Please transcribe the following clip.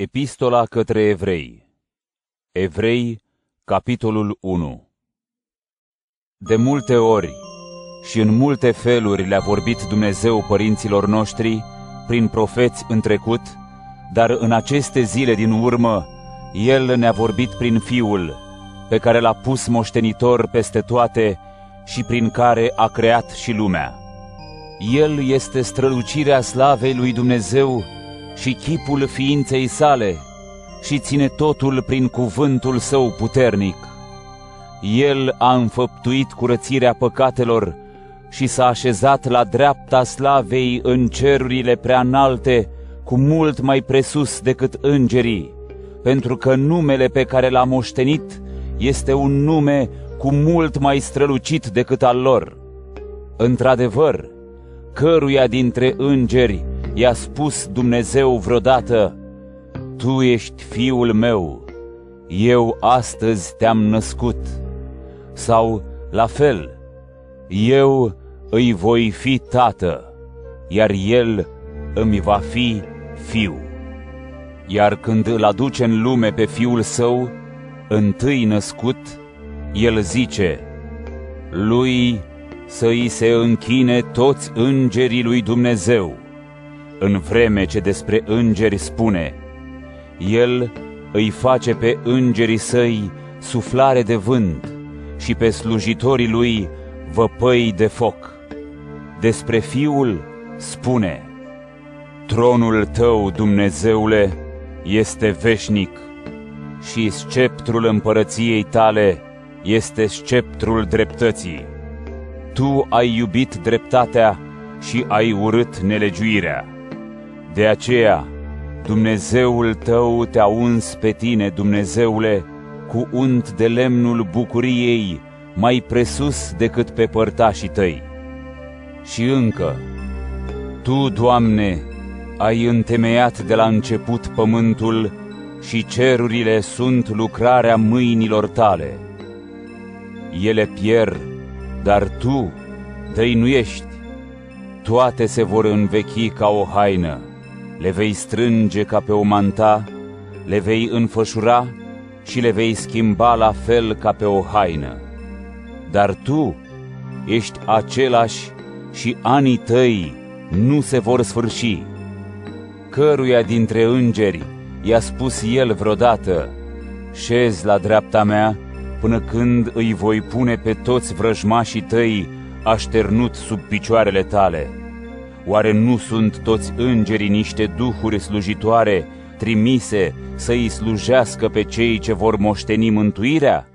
Epistola către evrei Evrei, capitolul 1 De multe ori și în multe feluri le-a vorbit Dumnezeu părinților noștri prin profeți în trecut, dar în aceste zile din urmă El ne-a vorbit prin Fiul, pe care l-a pus moștenitor peste toate și prin care a creat și lumea. El este strălucirea slavei lui Dumnezeu și chipul ființei sale și ține totul prin cuvântul său puternic. El a înfăptuit curățirea păcatelor și s-a așezat la dreapta slavei în cerurile prea înalte, cu mult mai presus decât îngerii, pentru că numele pe care l-a moștenit este un nume cu mult mai strălucit decât al lor. Într-adevăr, căruia dintre îngeri i-a spus Dumnezeu vreodată, Tu ești fiul meu, eu astăzi te-am născut. Sau, la fel, eu îi voi fi tată, iar el îmi va fi fiu. Iar când îl aduce în lume pe fiul său, întâi născut, el zice, lui să îi se închine toți îngerii lui Dumnezeu în vreme ce despre îngeri spune, El îi face pe îngerii săi suflare de vânt și pe slujitorii lui văpăi de foc. Despre Fiul spune, Tronul tău, Dumnezeule, este veșnic și sceptrul împărăției tale este sceptrul dreptății. Tu ai iubit dreptatea și ai urât nelegiuirea. De aceea, Dumnezeul tău te-a uns pe tine, Dumnezeule, cu unt de lemnul bucuriei, mai presus decât pe părtașii tăi. Și încă, Tu, Doamne, ai întemeiat de la început pământul și cerurile sunt lucrarea mâinilor tale. Ele pierd, dar Tu dăinuiești, toate se vor învechi ca o haină le vei strânge ca pe o manta, le vei înfășura și le vei schimba la fel ca pe o haină. Dar tu ești același și anii tăi nu se vor sfârși. Căruia dintre îngeri i-a spus el vreodată, șezi la dreapta mea până când îi voi pune pe toți vrăjmașii tăi așternut sub picioarele tale. Oare nu sunt toți îngerii niște duhuri slujitoare trimise să îi slujească pe cei ce vor moșteni mântuirea?